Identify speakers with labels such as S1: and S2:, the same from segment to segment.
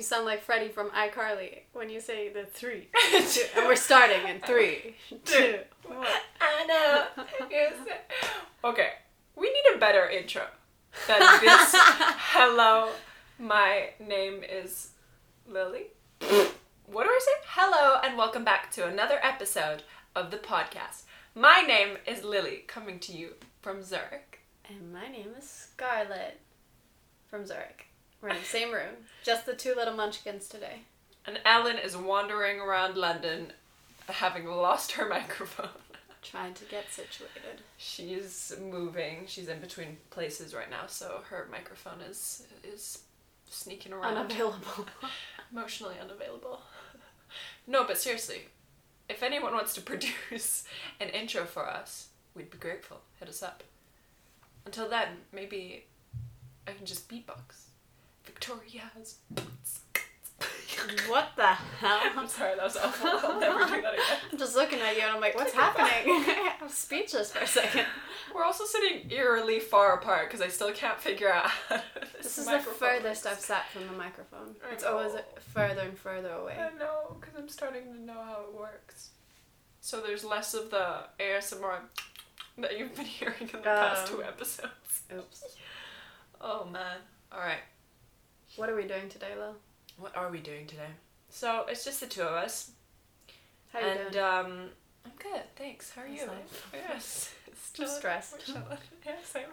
S1: You sound like Freddie from iCarly when you say the three. two, and we're starting in three, two, one.
S2: I know. Yes. Okay, we need a better intro than this. Hello, my name is Lily. What do I say? Hello, and welcome back to another episode of the podcast. My name is Lily, coming to you from Zurich.
S1: And my name is Scarlett from Zurich. We're in the same room, just the two little munchkins today.
S2: And Ellen is wandering around London, having lost her microphone.
S1: Trying to get situated.
S2: She's moving. She's in between places right now, so her microphone is is sneaking around.
S1: Unavailable.
S2: Emotionally unavailable. no, but seriously, if anyone wants to produce an intro for us, we'd be grateful. Hit us up. Until then, maybe I can just beatbox. Victoria's.
S1: what the hell?
S2: I'm sorry, that was awful. I'll never do that again.
S1: I'm just looking at you and I'm like, what's happening? I'm speechless for a second.
S2: We're also sitting eerily far apart because I still can't figure out. this
S1: This is the furthest. I've sat from the microphone.
S2: I
S1: It's always further and further away.
S2: I know, because I'm starting to know how it works. So there's less of the ASMR that you've been hearing in the past
S1: Um.
S2: two episodes.
S1: Oops.
S2: Oh man. Alright,
S1: What are we doing today, Lil?
S2: what are we doing today? So it's just the two of us.
S1: How you
S2: and
S1: doing?
S2: um I'm good, thanks. How are
S1: How's
S2: you?
S1: life?
S2: Yes.
S1: I'm stressed.
S2: We're chilling. Yeah, same.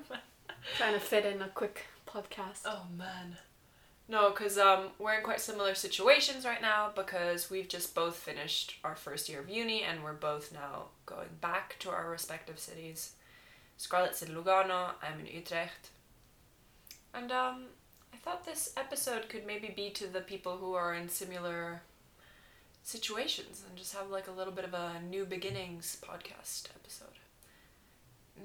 S1: Trying to fit in a quick podcast.
S2: Oh man. No, because um, we're in quite similar situations right now because we've just both finished our first year of uni and we're both now going back to our respective cities. Scarlett's in Lugano, I'm in Utrecht. And um, thought this episode could maybe be to the people who are in similar situations and just have like a little bit of a new beginnings podcast episode.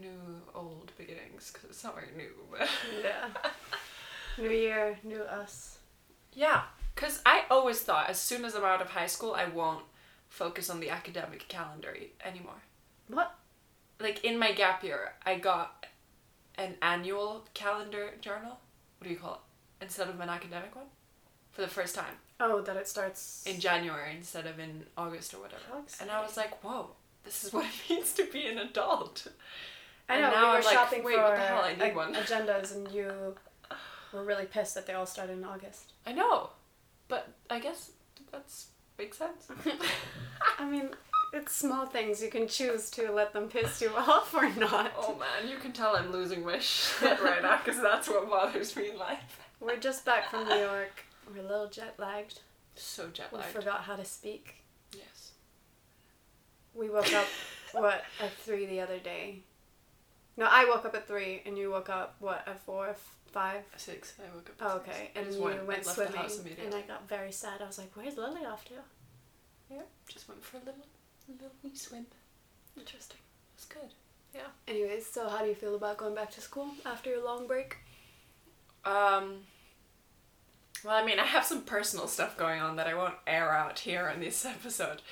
S2: New old beginnings because it's not very new, but.
S1: Yeah. New year, new us.
S2: Yeah, because I always thought as soon as I'm out of high school, I won't focus on the academic calendar anymore.
S1: What?
S2: Like in my gap year, I got an annual calendar journal. What do you call it? Instead of an academic one? For the first time
S1: Oh, that it starts
S2: in January instead of in August or whatever. And I was like, whoa, this is what it means to be an adult.
S1: I
S2: and
S1: know
S2: now
S1: we were
S2: I'm like,
S1: shopping
S2: wait,
S1: for
S2: what the hell? I need
S1: ag-
S2: one.
S1: agendas, and you were really pissed that they all started in August.
S2: I know, but I guess that's makes sense.
S1: I mean, it's small things. You can choose to let them piss you off or not.
S2: Oh man, you can tell I'm losing my shit right now because that's what bothers me in life.
S1: We're just back from New York. We're a little jet lagged.
S2: So jet lagged.
S1: We forgot how to speak.
S2: Yes.
S1: We woke up, what, at 3 the other day? No, I woke up at 3, and you woke up, what, at 4, 5?
S2: Six. I woke up. At
S1: Oh,
S2: six.
S1: okay. And you
S2: went,
S1: went swimming, and. I got very sad. I was like, where's Lily off to?
S2: yeah, just went for a little, little wee swim.
S1: Interesting.
S2: It's good. Yeah.
S1: Anyways, so how do you feel about going back to school after your long break?
S2: Um. Well, I mean, I have some personal stuff going on that I won't air out here in this episode,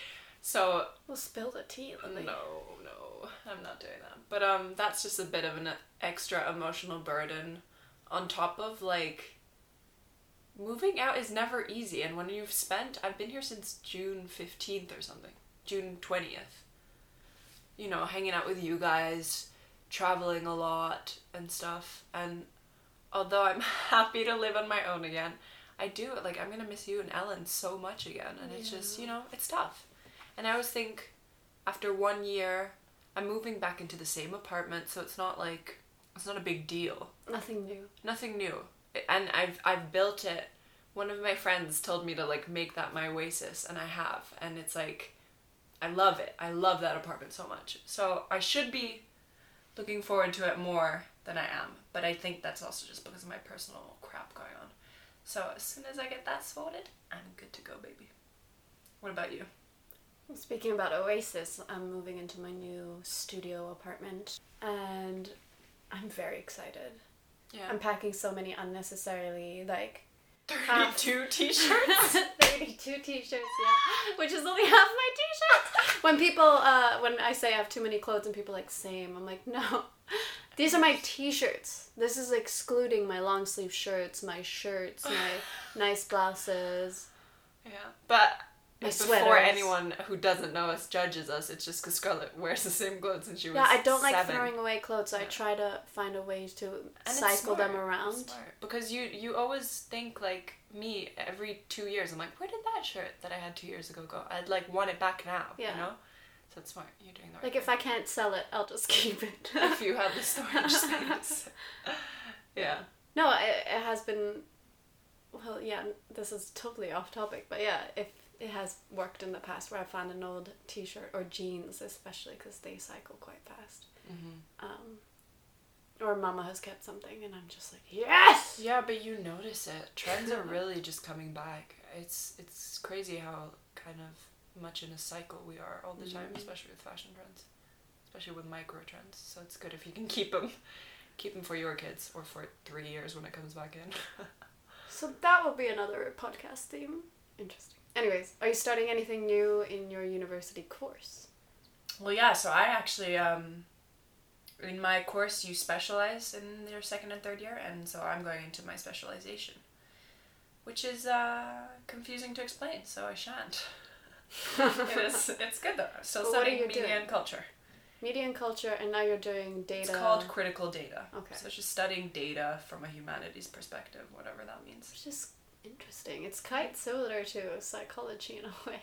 S2: so
S1: we'll spill the tea, Lily.
S2: no, no, I'm not doing that. But um, that's just a bit of an extra emotional burden, on top of like. Moving out is never easy, and when you've spent, I've been here since June fifteenth or something, June twentieth. You know, hanging out with you guys, traveling a lot and stuff, and although I'm happy to live on my own again, I do like I'm gonna miss you and Ellen so much again, and it's just you know it's tough. And I always think, after one year, I'm moving back into the same apartment, so it's not like it's not a big deal.
S1: Nothing new.
S2: Nothing new, and I've I've built it. One of my friends told me to like make that my oasis, and I have, and it's like, I love it. I love that apartment so much. So I should be looking forward to it more than I am, but I think that's also just because of my personal crap going on. So as soon as I get that sorted, I'm good to go, baby. What about you?
S1: Speaking about Oasis, I'm moving into my new studio apartment and I'm very excited.
S2: Yeah.
S1: I'm packing so many unnecessarily, like, half-
S2: 32 t-shirts?
S1: 32 t-shirts, yeah. Which is only half my t-shirts. When people, uh, when I say I have too many clothes and people are like, same, I'm like, no. These are my t-shirts. This is excluding my long sleeve shirts, my shirts, my nice blouses.
S2: Yeah, but before anyone who doesn't know us judges us, it's just because Scarlett wears the same clothes since she was
S1: Yeah, I don't like throwing away clothes. I
S2: Yeah.
S1: try to find a way to
S2: And
S1: cycle them around.
S2: Because you you always think like me every two years. I'm like, where did that shirt that I had two years ago go? I'd like want it back now.
S1: Yeah.
S2: You know. So it's smart. You're doing the right
S1: Like if I can't sell it, I'll just keep it.
S2: if you have the storage space. yeah.
S1: No, it, it has been. Well, yeah, this is totally off topic, but yeah, if it has worked in the past where I found an old T-shirt or jeans, especially because they cycle quite fast.
S2: Mm-hmm.
S1: Um, or Mama has kept something, and I'm just like, yes.
S2: Yeah, but you notice it. Trends are really just coming back. It's it's crazy how kind of much in a cycle we are all the time,
S1: Mhm.
S2: especially with fashion trends, especially with micro trends. So it's good if you can keep them, keep them for your kids or for three years when it comes back in.
S1: So that will be another podcast theme. Interesting. Anyways, are you starting anything new in your university course?
S2: Well, yeah. So I actually um, in my course you specialize in your second and third year, and so I'm going into my specialization, which is uh, confusing to explain. So I shan't. it is. It's good though. Still
S1: But
S2: studying media
S1: doing?
S2: and culture.
S1: Media and culture, and now you're doing data.
S2: It's called critical data.
S1: Okay.
S2: So it's just studying data from a humanities perspective, whatever that means.
S1: It's just interesting. It's quite similar to psychology in a way,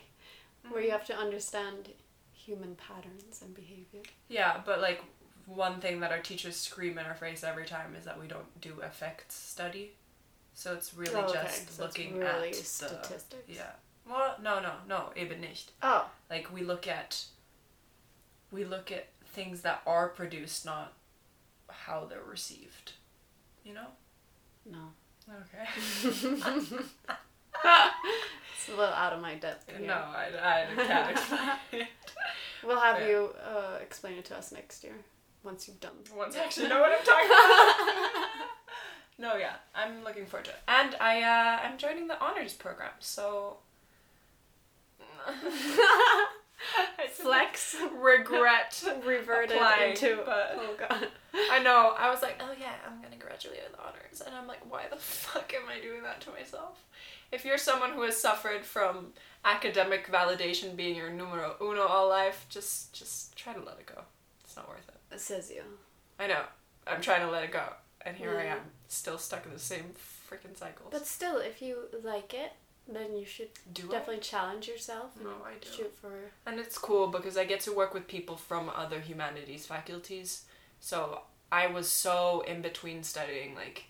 S1: where mm-hmm. you have to understand human patterns and behavior.
S2: Yeah, but like one thing that our teachers scream in our face every time is that we don't do effects study. So it's really
S1: Oh, okay.
S2: just
S1: So
S2: looking
S1: really
S2: at the yeah. Well, no, no, no, eben nicht.
S1: Oh,
S2: Like we look at we look at things that are produced, not how they're received. You know?
S1: no.
S2: Okay.
S1: It's a little out of my depth. here.
S2: no, I, I can't explain it.
S1: We'll have
S2: Yeah.
S1: you uh, explain it to us next year once you've done.
S2: Once I actually know what I'm talking about. no, yeah, I'm looking forward to it, and I uh, I'm joining the honors program, so.
S1: Flex
S2: regret
S1: reverted
S2: applying,
S1: into.
S2: but-
S1: Oh god.
S2: I know. I was like, oh yeah, I'm gonna graduate with honors, and I'm like, why the fuck am I doing that to myself? If you're someone who has suffered from academic validation being your numero uno all life, just just try to let it go. It's not worth it.
S1: It says you.
S2: I know. I'm trying to let it go, and here I am, still stuck in the same freaking cycles.
S1: But still, if you like it, then you should
S2: do I?
S1: definitely challenge yourself and
S2: No, I do.
S1: shoot for.
S2: And it's cool because I get to work with people from other humanities faculties. So I was so in between studying like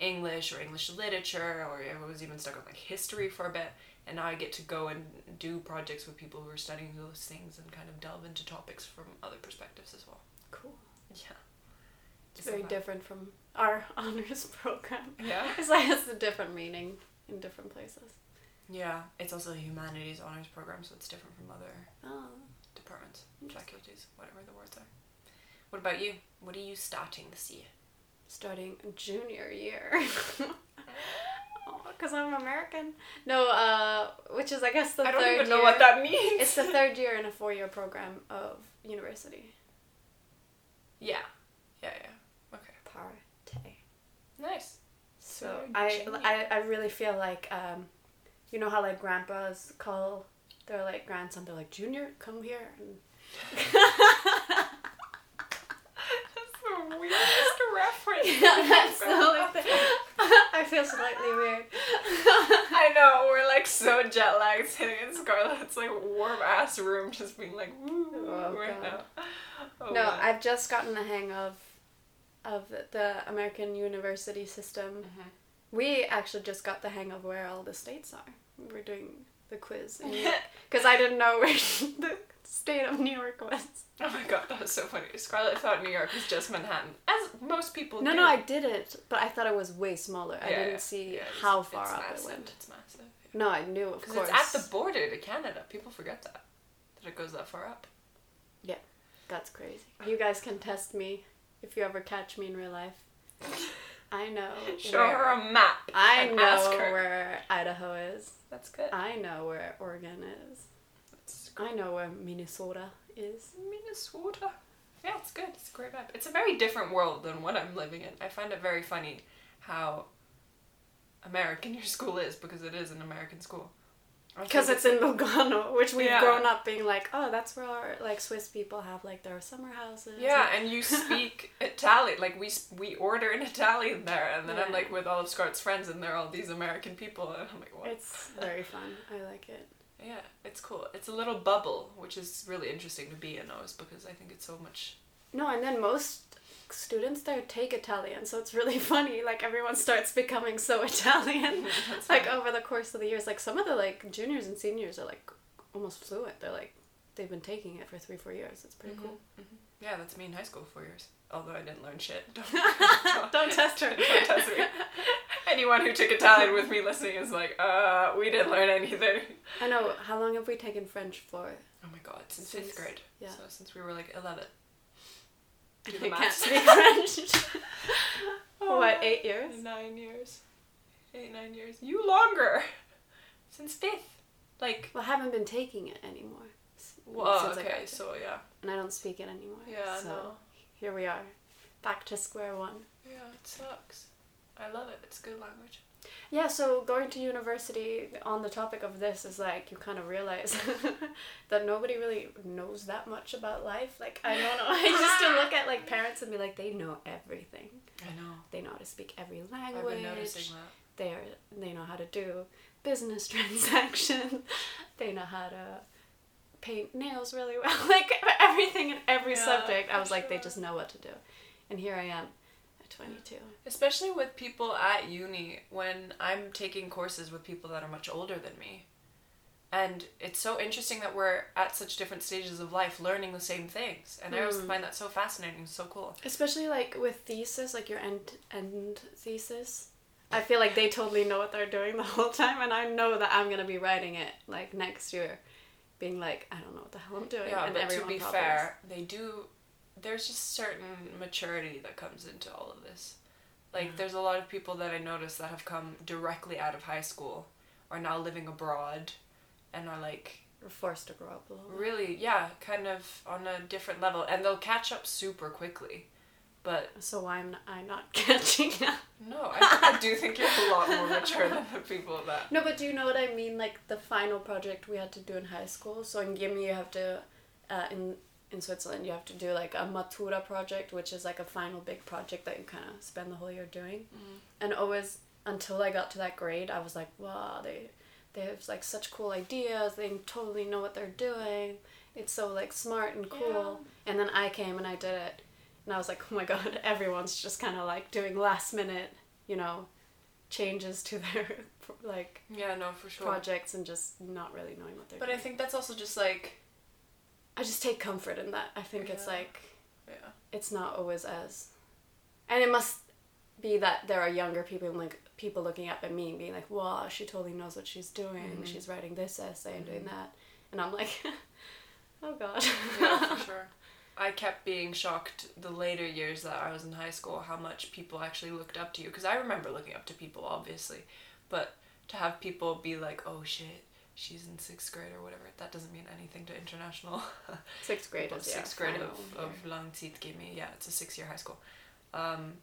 S2: English or English literature, or I was even stuck on like history for a bit. And now I get to go and do projects with people who are studying those things and kind of delve into topics from other perspectives as well.
S1: Cool.
S2: Yeah.
S1: It's very different from our honors program.
S2: Yeah.
S1: It's like it's a different meaning in different places.
S2: Yeah. It's also a humanities honors program, so it's different from other
S1: Oh.
S2: departments, faculties, whatever the words are. What about you? What are you starting this year?
S1: Starting junior year. Because I'm American. No, uh, which is I guess the
S2: I don't even know
S1: year.
S2: what that means.
S1: It's the third year in a four-year program of university.
S2: Yeah. Yeah, yeah. Okay.
S1: Parte.
S2: Nice.
S1: So
S2: Third
S1: I. I I really feel like um, you know how like grandpas call their like grandson they're like junior come here and
S2: That's the weirdest reference.
S1: that's the. I feel slightly weird.
S2: I know, we're like so jet lagged sitting in Scarlett's like warm ass room just being like woo
S1: Oh,
S2: right now. Oh,
S1: no,
S2: God.
S1: I've just gotten the hang of of the American university system.
S2: Mhm.
S1: We actually just got the hang of where all the states are. We were doing the quiz because I didn't know where the state of New York was.
S2: Oh my god, that was so funny. Scarlett thought New York was just Manhattan. As most people
S1: No,
S2: do.
S1: no, I didn't, but I thought it was way smaller. I didn't
S2: yeah.
S1: see
S2: Yeah,
S1: how far up
S2: massive,
S1: it went.
S2: It's massive.
S1: No, I knew, of course.
S2: it's at the border to Canada. People forget that. That it goes that far up.
S1: Yeah, that's crazy. You guys can test me if you ever catch me in real life. I know.
S2: Show
S1: where,
S2: her a map.
S1: I know
S2: ask her.
S1: where Idaho is.
S2: That's good.
S1: I know where Oregon is.
S2: That's
S1: I know where Minnesota is.
S2: Minnesota. Yeah, it's good. It's a great map. It's a very different world than what I'm living in. I find it very funny how American your school is because it is an American school.
S1: Because it's in Lugano, which we've
S2: Yeah.
S1: grown up being like, oh, that's where our like Swiss people have like their summer houses.
S2: Yeah, and you speak Italian. Like we we order in Italian there, and then I'm like with all of Scott's friends, and they're all these American people, and I'm like, what?
S1: It's very fun. I like it.
S2: Yeah, it's cool. It's a little bubble, which is really interesting to be in, those because I think it's so much.
S1: No, and then most students there take Italian, so it's really funny. Like everyone starts becoming so Italian, like over the course of the years. Like some of the like juniors and seniors are like almost fluent. They're like they've been taking it for three, four years. It's pretty cool.
S2: Mhm, mhm. Yeah, that's me in high school, four years. Although I didn't learn shit. Don't,
S1: Don't test her.
S2: Don't test me. Anyone who took Italian with me listening is like, uh, we didn't learn anything.
S1: I know. How long have we taken French for?
S2: Oh my god, since,
S1: Since-
S2: fifth grade.
S1: yeah.
S2: So since we were like 11. Do
S1: You
S2: the
S1: can't
S2: maths.
S1: speak French. what, eight years?
S2: Nine years. Eight, nine years. You longer. Since fifth. Like,
S1: Well, I haven't been taking it anymore.
S2: well,
S1: since
S2: okay, so yeah.
S1: and I don't speak it anymore.
S2: Yeah,
S1: so
S2: no.
S1: here we are, back to square one.
S2: Yeah, it sucks. I love it. It's a good language.
S1: Yeah, so going to university on the topic of this is like you kind of realize that nobody really knows that much about life. Like I don't know, I used to look at like parents and be like, they know everything.
S2: I know.
S1: They know how to speak every
S2: I've been
S1: language.
S2: noticing that.
S1: They are they know how to do business transactions. they know how to paint nails really well. Like everything in every
S2: Yeah,
S1: subject. I was like, they just know what to do. And here I am 22.
S2: Especially with people at uni when I'm taking courses with people that are much older than me. And it's so interesting that we're at such different stages of life learning the same things. And I always
S1: Mm.
S2: find that so fascinating so cool.
S1: Especially like with thesis, like your end end thesis. I feel like they totally know what they're doing the whole time, and I know that I'm gonna be writing it like next year, being like, I don't know what the hell I'm doing.
S2: Yeah,
S1: and
S2: but to be fair, they do. There's just certain maturity that comes into all of this. Like, there's a lot of people that I notice that have come directly out of high school, are now living abroad, and are like.
S1: We're forced to grow up a little. bit.
S2: really, yeah, kind of on a different level, and they'll catch up super quickly. But
S1: So why am I not catching up?
S2: no, I, I do think you're a lot more mature than the people that.
S1: No, but do you know what I mean? Like the final project we had to do in high school. So in Gymi, you have to, uh, in in Switzerland, you have to do like a matura project, which is like a final big project that you kind of spend the whole year doing. Mm. And always until I got to that grade, I was like, wow, they they have like such cool ideas. They totally know what they're doing. It's so like smart and cool. And then I came and I did it, and I was like, oh my god, everyone's just kind of like doing last minute, you know, changes to their like
S2: Yeah, no, for sure.
S1: projects and just not really knowing what they're
S2: But I think that's also just like,
S1: I just take comfort in that. I think it's like
S2: yeah,
S1: it's not always as and it must be that there are younger people like people looking up at me and being like, Wow, she totally knows what she's doing.
S2: Mhm.
S1: She's writing this essay and doing
S2: Mhm.
S1: that and I'm like Oh god.
S2: yeah, for sure. I kept being shocked the later years that I was in high school how much people actually looked up to you because I remember looking up to people obviously, but to have people be like, "Oh shit, she's in sixth grade or whatever," that doesn't mean anything to international.
S1: Sixth grade
S2: But
S1: is yeah,
S2: sixth grade
S1: final
S2: of of
S1: year.
S2: Langzeitgymnasium. Yeah, it's a six year high school. Um,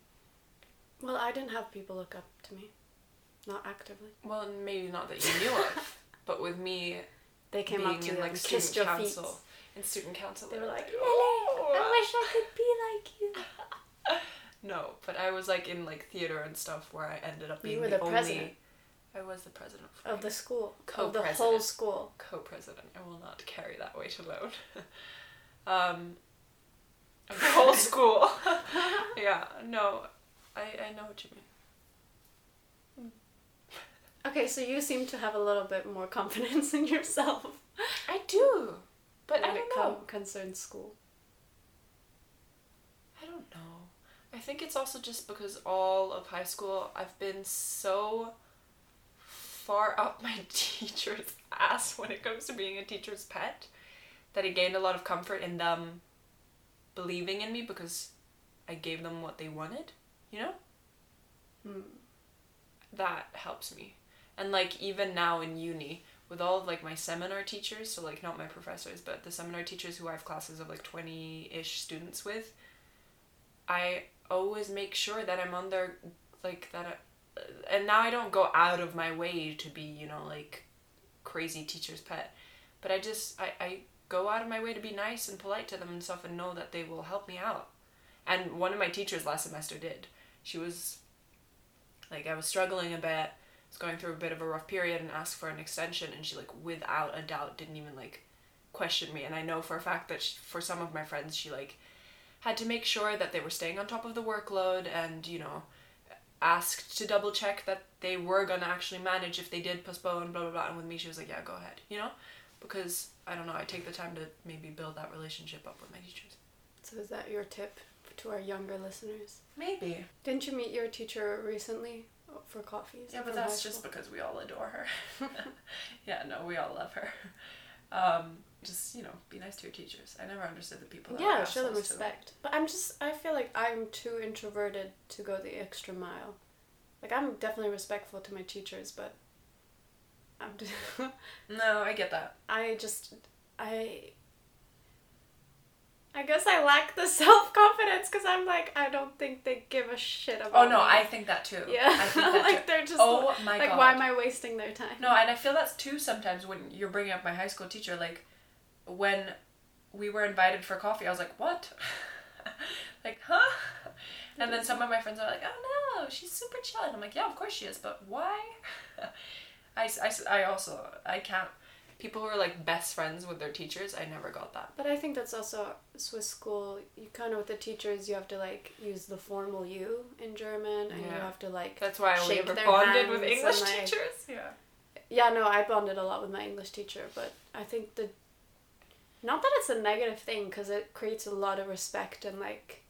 S1: Well, I didn't have people look up to me. Not actively.
S2: well, maybe not that you knew of, but with me
S1: They came
S2: being
S1: up to
S2: in
S1: you
S2: like
S1: and
S2: student
S1: kissed your feet.
S2: council, in student council,
S1: They were like,
S2: "Oh,
S1: I wish I could be like you.
S2: No, but I was like in like theater and stuff where I ended up
S1: You
S2: being
S1: were
S2: the,
S1: the
S2: only.
S1: president.
S2: I was the president for
S1: Of the school. Of the
S2: Co-president.
S1: whole school.
S2: co-president. I will not carry that weight alone. um, of the whole school. yeah, no, I I know what you mean.
S1: Okay, so you seem to have a little bit more confidence in yourself
S2: I do, but
S1: when
S2: I
S1: it
S2: don't know.
S1: com- concerns school.
S2: I don't know. I think it's also just because all of high school I've been so far up my teacher's ass when it comes to being a teacher's pet that I gained a lot of comfort in them believing in me because I gave them what they wanted, you know?
S1: Hmm.
S2: That helps me. And like even now in uni, with all of like my seminar teachers, so like not my professors, but the seminar teachers who I have classes of like 20 ish students with, I always make sure that I'm on their, like, that I, and now I don't go out of my way to be, you know, like crazy teacher's pet, but I just, I, I go out of my way to be nice and polite to them and stuff and know that they will help me out. And one of my teachers last semester did. She was, like, I was struggling a bit was going through a bit of a rough period and asked for an extension and she like without a doubt didn't even like question me and i know for a fact that she, for some of my friends she like had to make sure that they were staying on top of the workload and you know asked to double check that they were gonna actually manage if they did postpone blah blah blah and with me she was like yeah go ahead you know because i don't know i take the time to maybe build that relationship up with my teachers
S1: So is that your tip to our younger listeners?
S2: maybe
S1: Didn't you meet your teacher recently for coffees?
S2: Yeah, but that's just because we all adore her. yeah, no, we all love her. Um, just you know, be nice to your teachers. I never understood the people. That were
S1: yeah, show them respect. But I'm just I feel like I'm too introverted to go the extra mile. Like I'm definitely respectful to my teachers, but I'm just,
S2: No, I get that.
S1: I just I I guess I lack the self confidence because I'm like I don't think they give a shit about.
S2: Oh no,
S1: me.
S2: I think that too.
S1: yeah,
S2: I think that
S1: like
S2: too.
S1: they're just
S2: Oh my
S1: like
S2: god.
S1: why am I wasting their time?
S2: No, and I feel that's too sometimes when you're bringing up my high school teacher. Like, when we were invited for coffee, I was like, what? like, huh? And then some of my friends are like, oh no, she's super chill. And I'm like, yeah, of course she is, but why? I, I, I also, I can't. People who are like best friends with their teachers, I never got that.
S1: But I think that's also Swiss school. You kind of with the teachers, you have to like use the formal you in German, and you have to like.
S2: That's why I only ever bonded with English
S1: and, like-
S2: teachers. Yeah.
S1: Yeah, no, I bonded a lot with my English teacher, but I think the. Not that it's a negative thing, because it creates a lot of respect and like.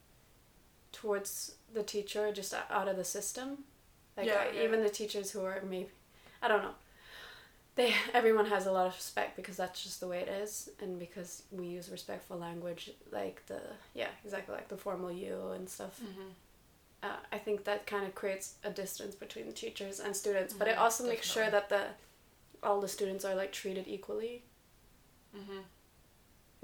S1: Towards the teacher, just out of the system, like
S2: Yeah,
S1: I-
S2: yeah.
S1: even the teachers who are maybe, I don't know. They everyone has a lot of respect because that's just the way it is, and because we use respectful language, like the yeah exactly like the formal you and stuff.
S2: Mm-hmm.
S1: uh, I think that kind of creates a distance between the teachers and students, but it
S2: Mhm,
S1: also makes sure that the all the students are like treated equally
S2: Mm-hmm.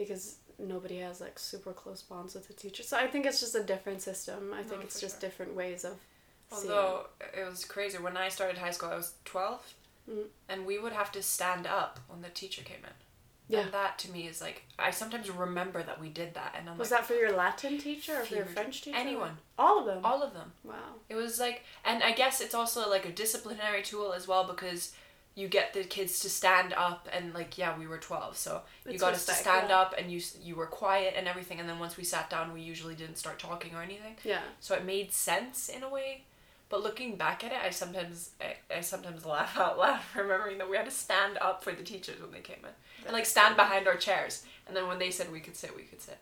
S1: Because nobody has like super close bonds with the teacher. So I think it's just a different system. I think it's just
S2: sure.
S1: different ways of seeing.
S2: Although it was crazy when I started high school, I was twelve,
S1: Mm.
S2: and we would have to stand up when the teacher came in.
S1: Yeah.
S2: And that to me is like I sometimes remember that we did that, and I'm like
S1: Was
S2: like,
S1: that for your Latin teacher or for your French teacher?
S2: anyone,
S1: All of them.
S2: all of them.
S1: wow.
S2: It was like, and I guess it's also like a disciplinary tool as well because you get the kids to stand up and like yeah we were 12 so you
S1: It's
S2: got us to stand
S1: yeah.
S2: up and you you were quiet and everything and then once we sat down we usually didn't start talking or anything
S1: Yeah.
S2: so it made sense in a way but looking back at it i sometimes i, I sometimes laugh out loud remembering that we had to stand up for the teachers when they came in and like stand behind our chairs and then when they said we could sit we could sit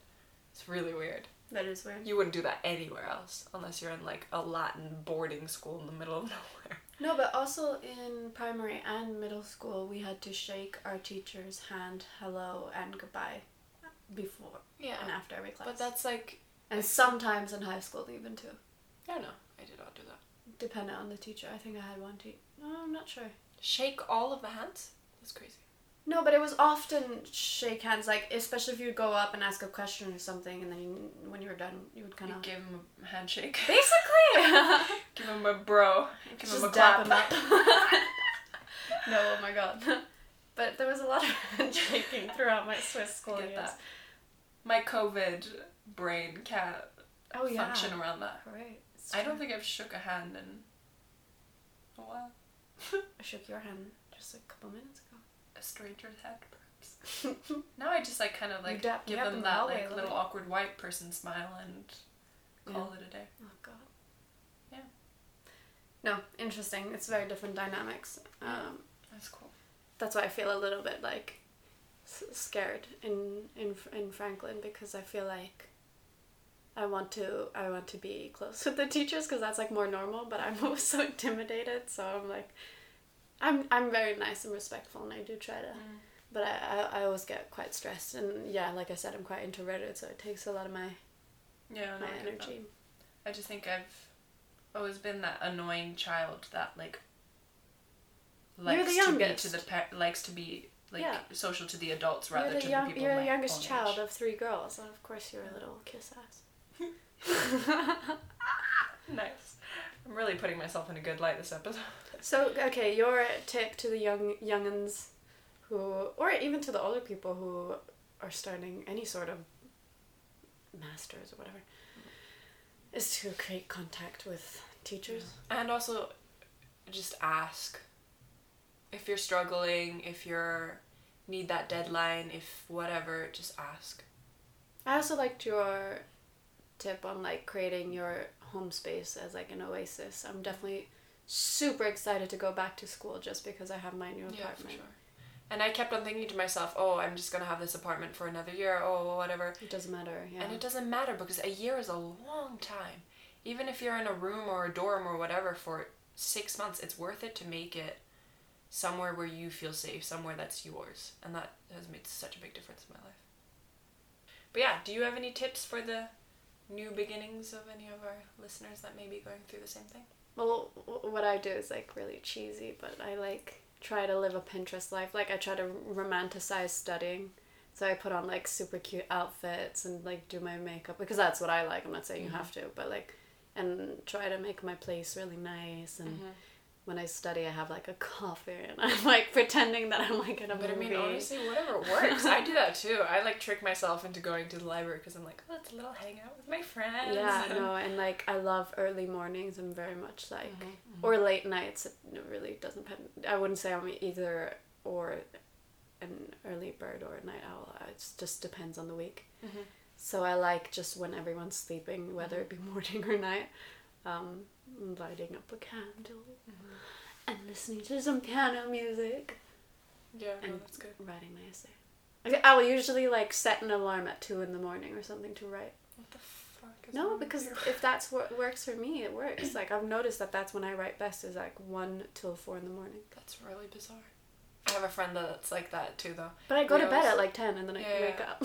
S2: it's really weird
S1: That is weird.
S2: you wouldn't do that anywhere else unless you're in like a latin boarding school in the middle of nowhere
S1: No, but also in primary and middle school, we had to shake our teacher's hand, hello, and goodbye before
S2: yeah
S1: and after every class.
S2: but that's like
S1: and sometimes in high school even too,
S2: yeah no i did not do that
S1: depending on the teacher. I think I had one teacher. No, I'm not sure.
S2: shake all of the hands that's crazy
S1: No, but it was often shake hands, like especially if you'd go up and ask a question or something, and then you, when you were done, you would kind of
S2: give him a handshake
S1: basically
S2: give him a bro give him a
S1: just dap
S2: clap
S1: him up. no, oh my god. But there was a lot of handshaking throughout my Swiss school years.
S2: that. my covid brain can't
S1: Oh yeah.
S2: function around that
S1: Right.
S2: i don't think i've shook a hand in a while
S1: I shook your hand just a couple minutes
S2: a stranger's hand perhaps now i just like kind of like give them that
S1: hallway
S2: like little awkward white person smile and call it a day
S1: oh god.
S2: Yeah.
S1: No, interesting. It's very different dynamics. Um,
S2: that's cool
S1: that's why I feel a little bit like s- scared in in in Franklin because I feel like I want to I want to be close with the teachers because that's like more normal, but I'm always so intimidated. So I'm like, I'm I'm very nice and respectful, and I do try to. Mm. But I, I, I always get quite stressed, and yeah, like I said, I'm quite introverted, so it takes a lot of my
S2: yeah
S1: my
S2: I
S1: energy.
S2: I just think I've always been that annoying child that like likes
S1: the
S2: to be to the pa- likes to be like
S1: Yeah.
S2: social to the adults rather
S1: You're the,
S2: to
S1: young,
S2: the people
S1: you're the youngest child
S2: age.
S1: of three girls, and of course you're a little kiss ass.
S2: Nice. I'm really putting myself in a good light this episode.
S1: So okay, your tip to the young younguns who, or even to the older people who are starting any sort of masters or whatever, is to create contact with teachers.
S2: And also, just ask if you're struggling, if you're need that deadline, if whatever, just ask.
S1: I also liked your tip on like creating your home space as like an oasis. I'm definitely super excited to go back to school just because I have my new apartment.
S2: Yeah, for sure. And I kept on thinking to myself, oh, I'm just gonna have this apartment for another year, oh, whatever.
S1: It doesn't matter. Yeah.
S2: And it doesn't matter because a year is a long time. Even if you're in a room or a dorm or whatever for six months, it's worth it to make it somewhere where you feel safe, somewhere that's yours. And that has made such a big difference in my life. But yeah, do you have any tips for the new beginnings of any of our listeners that may be going through the same thing?
S1: Well, what I do is like really cheesy, but I like try to live a Pinterest life. Like I try to romanticize studying. So I put on like super cute outfits and like do my makeup because that's what I like. I'm not saying you
S2: Mhm.
S1: have to, but like and try to make my place really nice and when I study I have like a coffee and I'm like pretending that I'm like in a
S2: But I
S1: movie.
S2: mean, honestly, whatever works. I do that too. I like trick myself into going to the library because I'm like, oh, it's a little hangout with my friends.
S1: yeah, no, and like I love early mornings. I'm very much like
S2: Mhm, mhm.
S1: or late nights. It really doesn't depend. I wouldn't say I'm either or an early bird or a night owl. It just depends on the week.
S2: Mhm.
S1: So I like just when everyone's sleeping, whether it be morning or night, um, lighting up a candle mm-hmm. and listening to some piano music
S2: Yeah, no, that's good.
S1: writing my essay. Okay, I will usually like set an alarm at two in the morning or something to write.
S2: What the fuck is
S1: No, because if that's what works for me, it works. Like I've noticed that that's when I write best is like one till four in the morning.
S2: That's really bizarre. I have a friend that's like that too, though.
S1: But I go
S2: We
S1: to bed at like ten and then I
S2: Yeah,
S1: wake up.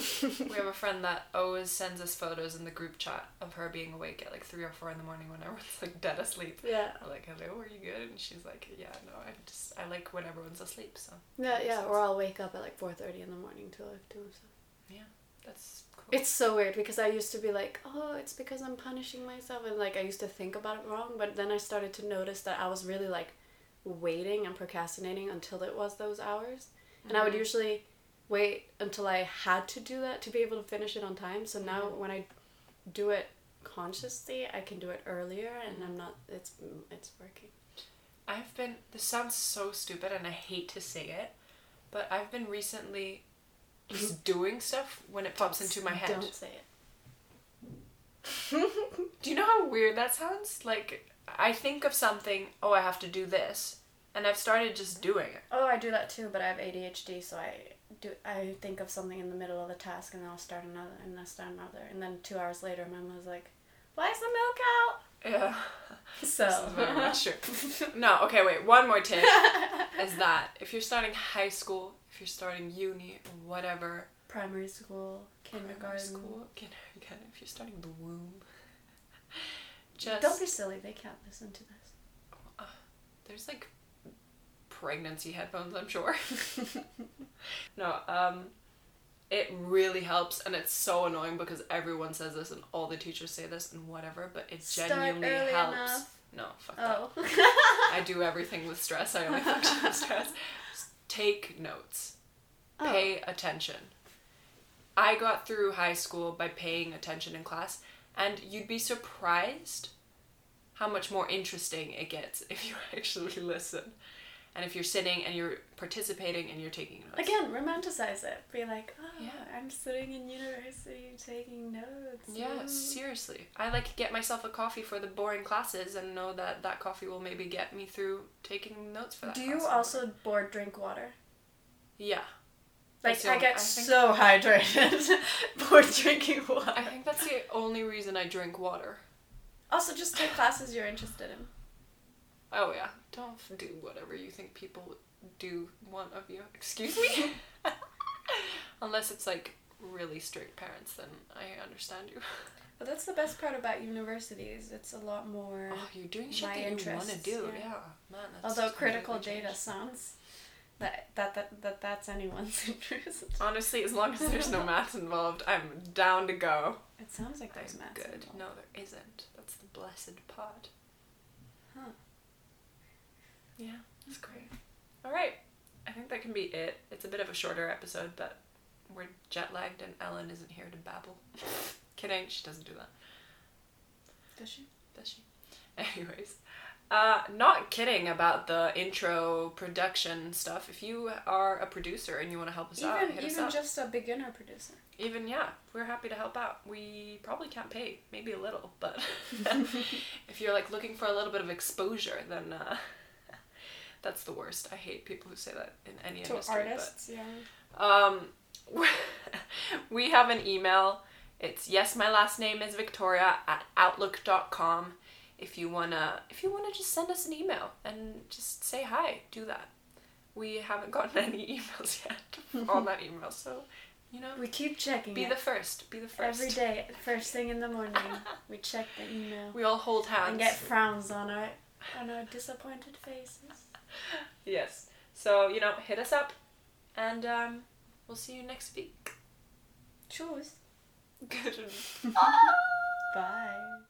S2: We have a friend that always sends us photos in the group chat of her being awake at like three or four in the morning when everyone's like dead asleep.
S1: yeah.
S2: I'm like, hello, are you good? And she's like, yeah, no, I just I like when everyone's asleep, so
S1: Yeah, yeah.
S2: sense.
S1: Or I'll wake up at like four thirty in the morning to like do stuff.
S2: Yeah, that's cool.
S1: It's so weird because I used to be like, oh, it's because I'm punishing myself, and like I used to think about it wrong. But then I started to notice that I was really like waiting and procrastinating until it was those hours, and I would
S2: Mhm.
S1: usually wait until I had to do that to be able to finish it on time. So now
S2: Mhm.
S1: when I do it consciously, I can do it earlier, and. I'm not. It's it's working.
S2: I've been. This sounds so stupid, and I hate to say it, but I've been recently just doing stuff when it pops into my head.
S1: Don't say it.
S2: Do you know how weird that sounds? Like I think of something. Oh, I have to do this, and I've started just doing it.
S1: Oh, I do that too, but I have ADHD, so I do. I think of something in the middle of the task, and then I'll start another, and then start another, and then two hours later, my mom's like, "Why is the milk out?"
S2: Yeah.
S1: So
S2: very much true. no, okay, wait. One more tip is that if you're starting high school, if you're starting uni, whatever,
S1: primary school,
S2: primary
S1: kindergarten.
S2: school, kindergarten, if you're starting the womb, just
S1: Don't be silly. They can't listen to this.
S2: there's like pregnancy headphones, I'm sure. no, um, it really helps, and it's so annoying because everyone says this and all the teachers say this and whatever, but it
S1: Start
S2: genuinely helps.
S1: enough.
S2: No, fuck that.
S1: Oh.
S2: I do everything with stress. I only function with stress. Take notes.
S1: Oh.
S2: Pay attention. I got through high school by paying attention in class, and you'd be surprised how much more interesting it gets if you actually listen. And if you're sitting and you're participating and you're taking notes.
S1: Again, romanticize it. Be like, oh,
S2: Yeah.
S1: I'm sitting in university taking notes.
S2: Yeah,
S1: Ooh."
S2: seriously. I like get myself a coffee for the boring classes and know that that coffee will maybe get me through taking notes for that.
S1: Do you also bored drink water?
S2: Yeah.
S1: Like I get
S2: I
S1: so hydrated bored drinking water.
S2: I think that's the only reason I drink water.
S1: Also, just take classes you're interested in.
S2: Oh yeah, don't do whatever you think people do want of you. Excuse me. Unless it's like really strict parents, then I understand you.
S1: But that's the best part about universities. It's a lot more.
S2: Oh, you're doing shit that you want to do.
S1: yeah.
S2: Yeah, man.
S1: Although critical data sounds that that that, that that's anyone's interest.
S2: Honestly, as long as there's no math involved, I'm down to go.
S1: It sounds like there's
S2: I'm
S1: math.
S2: good.
S1: involved.
S2: No, there isn't. That's the blessed part.
S1: Huh.
S2: Yeah, that's great. All right, I think that can be it. It's a bit of a shorter episode, but we're jet lagged and Ellen isn't here to babble. Kidding, she doesn't do that,
S1: Does she?
S2: does she? Anyways, uh, not kidding about the intro production stuff. If you are a producer and you want to help us out,
S1: Even
S2: us up.
S1: just a beginner producer.
S2: Even yeah, we're happy to help out. We probably can't pay, maybe a little, but if you're like looking for a little bit of exposure, then uh, that's the worst. I hate people who say that in any
S1: To
S2: industry.
S1: artists, yeah.
S2: But, um, we have an email. It's yes, my last name is Victoria at outlook.com. If you wanna, if you wanna just send us an email and just say hi, do that. We haven't gotten any emails yet on that email, so you know,
S1: We keep checking
S2: be
S1: it.
S2: the first. Be the first.
S1: Every day, first thing in the morning, we check the email
S2: We all hold hands.
S1: and get frowns on our on our disappointed faces.
S2: yes. So you know, hit us up, and um, we'll see you next week.
S1: Choose.
S2: Good.
S1: Bye.